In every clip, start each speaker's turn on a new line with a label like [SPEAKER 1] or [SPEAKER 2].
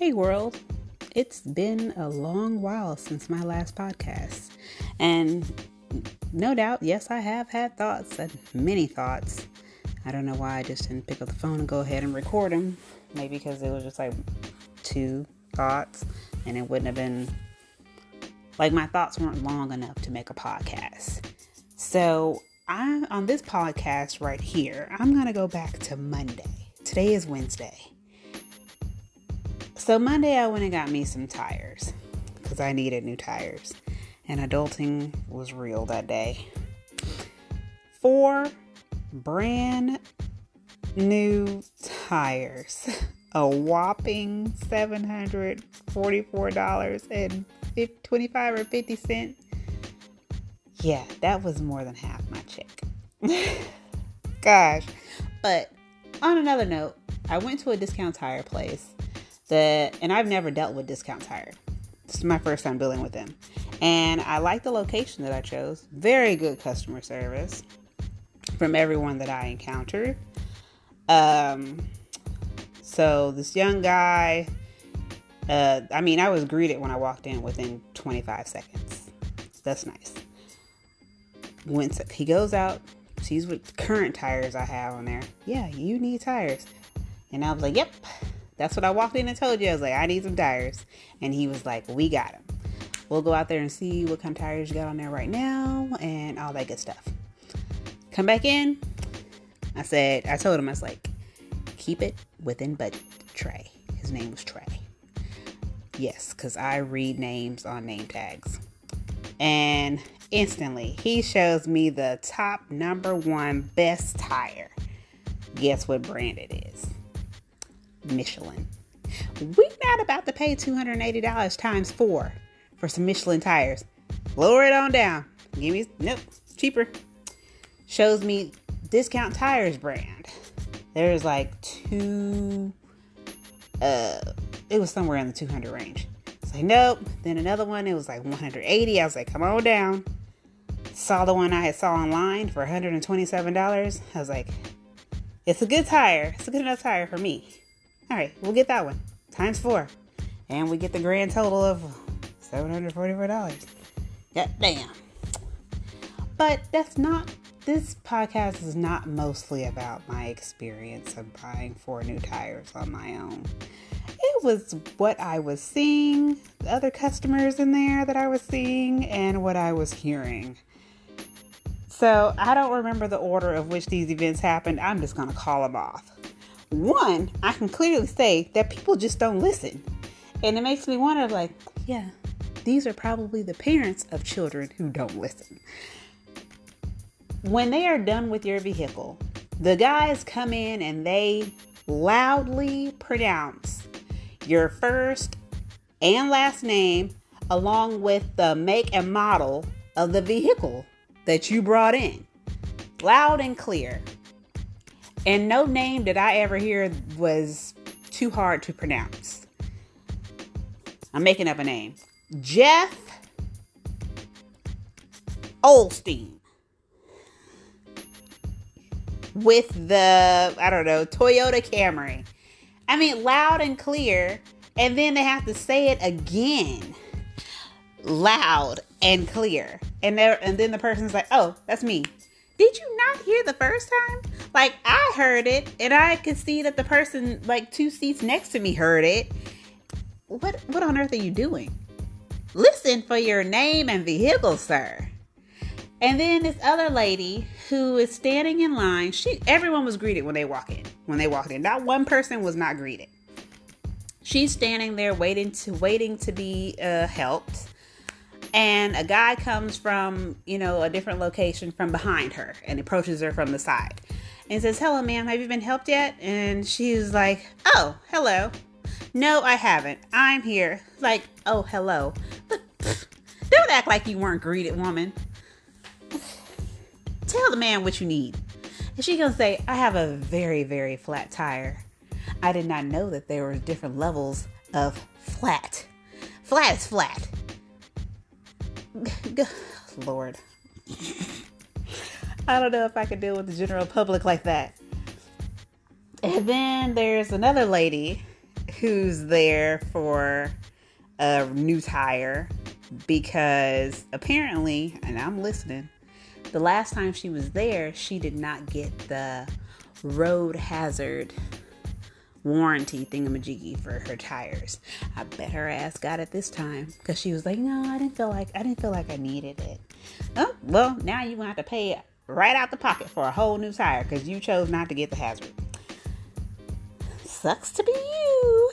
[SPEAKER 1] Hey world, it's been a long while since my last podcast. And no doubt, yes, I have had thoughts, and many thoughts. I don't know why I just didn't pick up the phone and go ahead and record them. Maybe because it was just like two thoughts and it wouldn't have been like my thoughts weren't long enough to make a podcast. So, I on this podcast right here, I'm going to go back to Monday. Today is Wednesday. So Monday I went and got me some tires because I needed new tires. And adulting was real that day. Four brand new tires. A whopping $744 and 25 or 50 cents. Yeah, that was more than half my check. Gosh. But on another note, I went to a discount tire place that, and I've never dealt with Discount Tire. This is my first time dealing with them. And I like the location that I chose. Very good customer service from everyone that I encountered. Um, so this young guy, uh, I mean, I was greeted when I walked in within 25 seconds. That's nice. When he goes out, sees what current tires I have on there. Yeah, you need tires. And I was like, yep, that's what I walked in and told you. I was like, I need some tires. And he was like, We got them. We'll go out there and see what kind of tires you got on there right now and all that good stuff. Come back in. I said, I told him, I was like, keep it within budget. Trey. His name was Trey. Yes, because I read names on name tags. And instantly, he shows me the top number one best tire. Guess what brand it is? Michelin. We're not about to pay $280 times four for some Michelin tires. Lower it on down. Give me nope, cheaper. Shows me discount tires brand. There's like two uh it was somewhere in the 200 range. It's like nope. Then another one, it was like 180. I was like, come on down. Saw the one I had saw online for $127. I was like, it's a good tire. It's a good enough tire for me. All right, we'll get that one times four, and we get the grand total of seven hundred forty-four dollars. God damn! But that's not. This podcast is not mostly about my experience of buying four new tires on my own. It was what I was seeing, the other customers in there that I was seeing, and what I was hearing. So I don't remember the order of which these events happened. I'm just gonna call them off. One, I can clearly say that people just don't listen. And it makes me wonder like, yeah, these are probably the parents of children who don't listen. When they are done with your vehicle, the guys come in and they loudly pronounce your first and last name along with the make and model of the vehicle that you brought in. Loud and clear. And no name that I ever hear was too hard to pronounce. I'm making up a name. Jeff Olstein. With the, I don't know, Toyota Camry. I mean, loud and clear. And then they have to say it again. Loud and clear. And, and then the person's like, oh, that's me. Did you not hear the first time? Like I heard it and I could see that the person like two seats next to me heard it. What what on earth are you doing? Listen for your name and vehicle, sir. And then this other lady who is standing in line, she everyone was greeted when they walk in. When they walked in, not one person was not greeted. She's standing there waiting to waiting to be uh, helped and a guy comes from you know a different location from behind her and approaches her from the side and says hello ma'am. Have you been helped yet? And she's like oh hello. No i haven't. I'm here. Like oh hello. Don't act like you weren't greeted woman. Tell the man what you need. And she gonna say i have a very very flat tire. I did not know that there were different levels of flat. Flat is flat Lord. I don't know if I could deal with the general public like that. And then there's another lady who's there for a new tire because apparently, and I'm listening, the last time she was there, she did not get the road hazard warranty thingamajiggy for her tires. I bet her ass got it this time because she was like, "No, I didn't feel like I didn't feel like I needed it." Oh well, now you're gonna have to pay right out the pocket for a whole new tire because you chose not to get the hazard. Sucks to be you.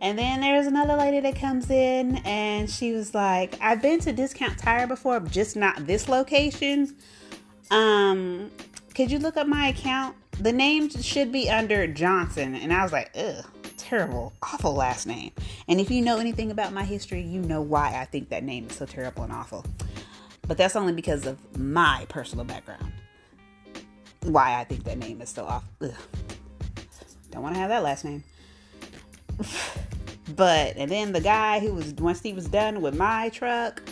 [SPEAKER 1] And then there's another lady that comes in and she was like, I've been to Discount Tire before, just not this location. Um, could you look up my account? The name should be under Johnson. And I was like, ugh, terrible, awful last name. And if you know anything about my history, you know why I think that name is so terrible and awful. But that's only because of my personal background. Why I think that name is so off. Ugh. Don't want to have that last name. but and then the guy who was once he was done with my truck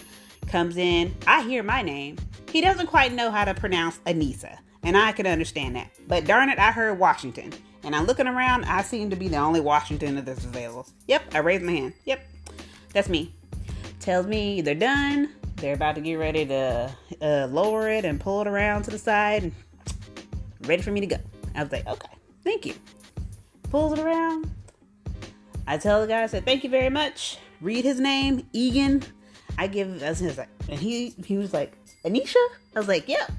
[SPEAKER 1] comes in. I hear my name. He doesn't quite know how to pronounce Anissa, and I can understand that. But darn it, I heard Washington, and I'm looking around. I seem to be the only Washington that's available. Yep, I raised my hand. Yep, that's me. Tells me they're done. They're about to get ready to uh, lower it and pull it around to the side, ready for me to go. I was like, okay, thank you. Pulls it around, I tell the guy, I said, thank you very much. Read his name, Egan. I give as his like, and he he was like, Anisha? I was like, yep.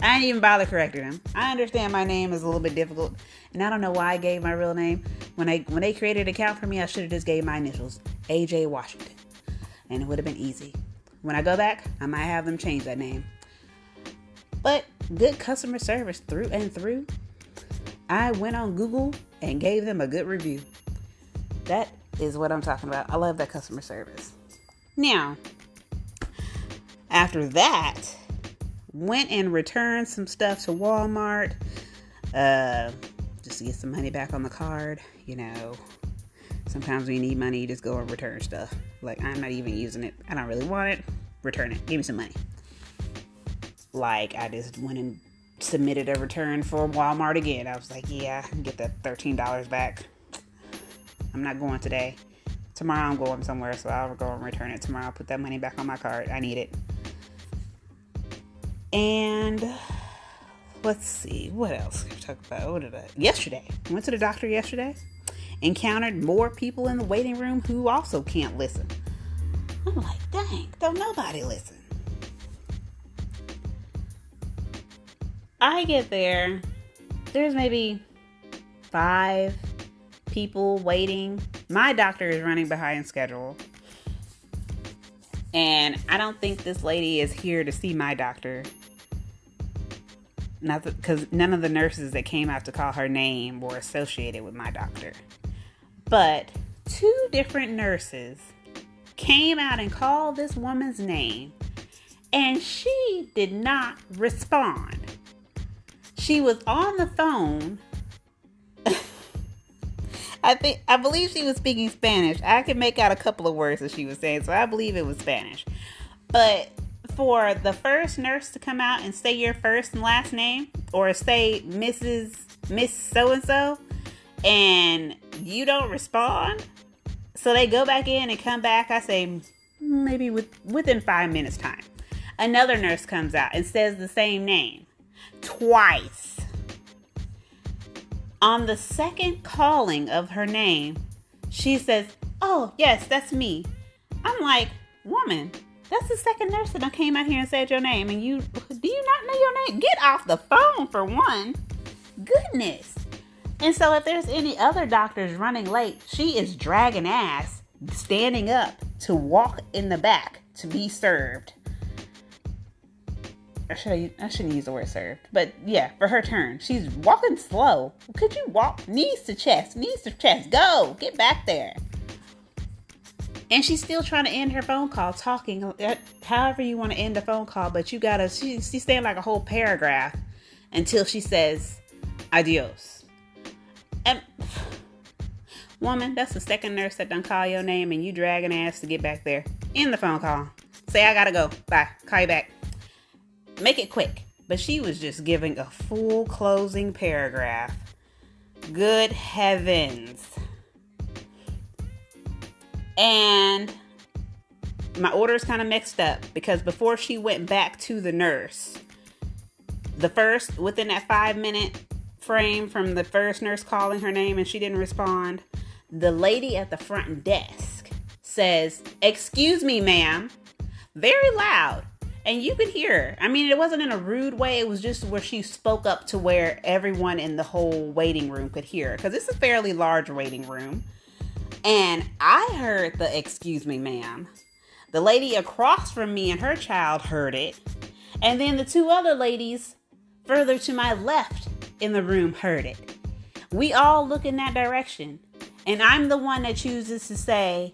[SPEAKER 1] I didn't even bother correcting him. I understand my name is a little bit difficult, and I don't know why I gave my real name. When I when they created an account for me, I should have just gave my initials, AJ Washington, and it would have been easy. When I go back, I might have them change that name. But good customer service through and through. I went on Google and gave them a good review. That is what I'm talking about. I love that customer service. Now, after that, went and returned some stuff to Walmart uh, just to get some money back on the card. You know, sometimes when you need money, you just go and return stuff. Like, I'm not even using it. I don't really want it. Return it. Give me some money. Like, I just went and submitted a return for Walmart again. I was like, yeah, get that $13 back. I'm not going today. Tomorrow I'm going somewhere, so I'll go and return it tomorrow. I'll put that money back on my card. I need it. And let's see, what else can we talk about? What did I? Yesterday, went to the doctor yesterday. Encountered more people in the waiting room who also can't listen. I'm like, dang, don't nobody listen. I get there. There's maybe five people waiting. My doctor is running behind schedule. And I don't think this lady is here to see my doctor. Not because none of the nurses that came out to call her name were associated with my doctor. But two different nurses came out and called this woman's name, and she did not respond. She was on the phone I think I believe she was speaking Spanish. I could make out a couple of words that she was saying, so I believe it was Spanish. But for the first nurse to come out and say your first and last name, or say Mrs. Miss So and So, and you don't respond, so they go back in and come back. I say maybe with, within five minutes time. Another nurse comes out and says the same name twice. On the second calling of her name, she says, Oh, yes, that's me. I'm like, Woman, that's the second nurse that came out here and said your name. And you, do you not know your name? Get off the phone for one. Goodness. And so, if there's any other doctors running late, she is dragging ass, standing up to walk in the back to be served. I should I shouldn't use the word served, but yeah, for her turn, she's walking slow. Could you walk knees to chest, knees to chest? Go, get back there. And she's still trying to end her phone call, talking uh, however you want to end the phone call, but you gotta. She, she's saying like a whole paragraph until she says adios. And woman, that's the second nurse that done call your name, and you dragging ass to get back there. End the phone call. Say I gotta go. Bye. Call you back make it quick. But she was just giving a full closing paragraph. Good heavens. And my order is kind of mixed up because before she went back to the nurse, the first within that five minute frame from the first nurse calling her name and she didn't respond, the lady at the front desk says, Excuse me, ma'am, very loud. And you could hear. I mean, it wasn't in a rude way, it was just where she spoke up to where everyone in the whole waiting room could hear. Because it's a fairly large waiting room. And I heard the excuse me, ma'am. The lady across from me and her child heard it. And then the two other ladies further to my left in the room heard it. We all look in that direction. And I'm the one that chooses to say,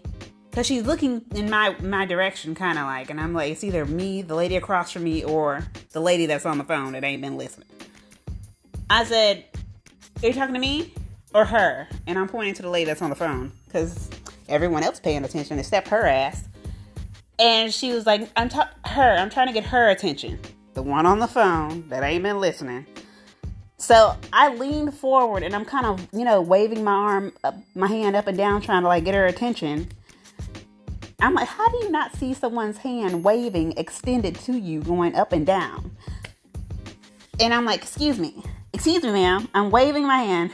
[SPEAKER 1] because she's looking in my my direction, kind of like, and I'm like, it's either me, the lady across from me, or the lady that's on the phone that ain't been listening. I said, "Are you talking to me or her?" And I'm pointing to the lady that's on the phone because everyone else paying attention except her ass. And she was like, "I'm ta- her. I'm trying to get her attention. The one on the phone that ain't been listening." So I leaned forward and I'm kind of, you know, waving my arm, my hand up and down, trying to like get her attention. I'm like, how do you not see someone's hand waving extended to you going up and down? And I'm like, excuse me, excuse me, ma'am. I'm waving my hand.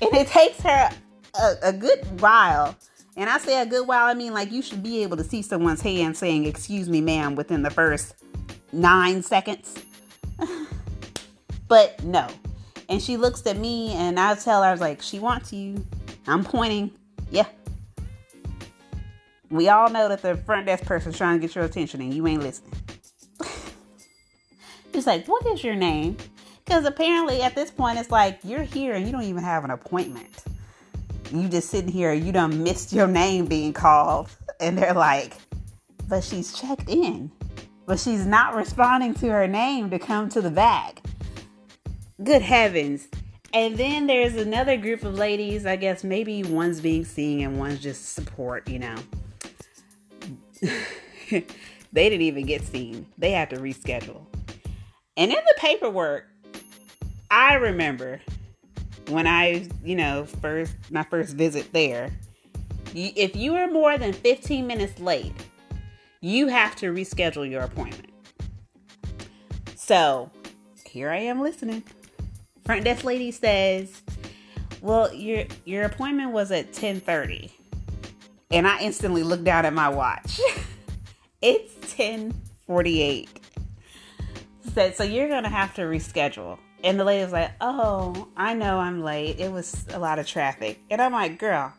[SPEAKER 1] And it takes her a, a good while. And I say a good while, I mean like you should be able to see someone's hand saying, excuse me, ma'am, within the first nine seconds. but no, and she looks at me and I tell her, I was like, she wants you. I'm pointing. Yeah. We all know that the front desk person's trying to get your attention and you ain't listening. She's like, what is your name? Because apparently at this point, it's like you're here and you don't even have an appointment. You just sitting here, you done missed your name being called. And they're like, but she's checked in. But she's not responding to her name to come to the bag. Good heavens. And then there's another group of ladies, I guess maybe one's being seen and one's just support, you know. they didn't even get seen. They had to reschedule. And in the paperwork, I remember when I, you know, first my first visit there, if you are more than 15 minutes late, you have to reschedule your appointment. So, here I am listening. Front desk lady says, "Well, your your appointment was at 10:30." And I instantly looked down at my watch. it's 10:48. Said, "So you're going to have to reschedule." And the lady was like, "Oh, I know I'm late. It was a lot of traffic." And I'm like, "Girl,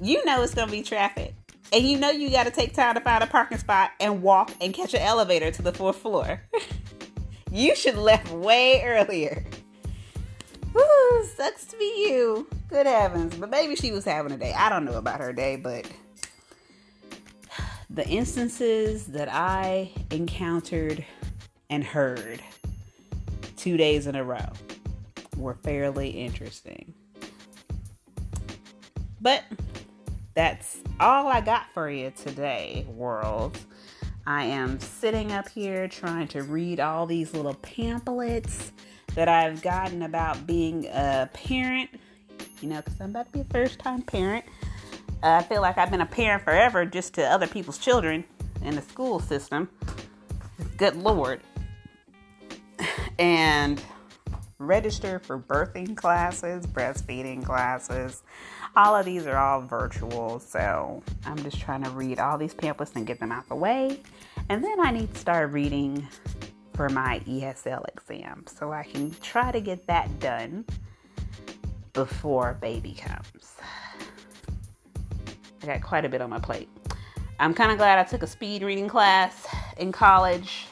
[SPEAKER 1] you know it's going to be traffic." And you know you got to take time to find a parking spot and walk and catch an elevator to the fourth floor. you should left way earlier. Woo, sucks to be you. Good heavens. But maybe she was having a day. I don't know about her day, but the instances that I encountered and heard two days in a row were fairly interesting. But that's all I got for you today, world. I am sitting up here trying to read all these little pamphlets that I've gotten about being a parent, you know, because I'm about to be a first time parent. Uh, I feel like I've been a parent forever just to other people's children in the school system. Good Lord. And register for birthing classes, breastfeeding classes. All of these are all virtual, so I'm just trying to read all these pamphlets and get them out the way. And then I need to start reading for my ESL exam. So I can try to get that done before baby comes. I got quite a bit on my plate. I'm kind of glad I took a speed reading class in college.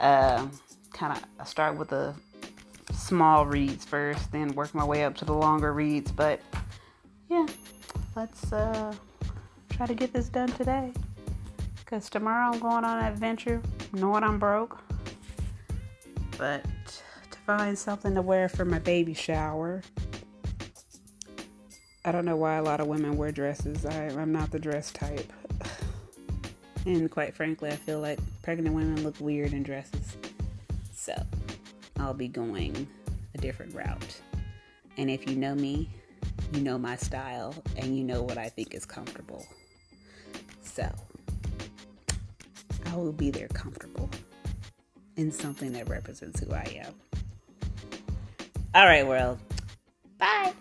[SPEAKER 1] Uh, kind of start with the small reads first, then work my way up to the longer reads. But yeah, let's uh, try to get this done today. Because tomorrow I'm going on an adventure knowing I'm broke but to find something to wear for my baby shower. I don't know why a lot of women wear dresses. I, I'm not the dress type. And quite frankly, I feel like pregnant women look weird in dresses. So I'll be going a different route. And if you know me, you know my style and you know what I think is comfortable. So I will be there comfortable in something that represents who I am. All right, world. Bye.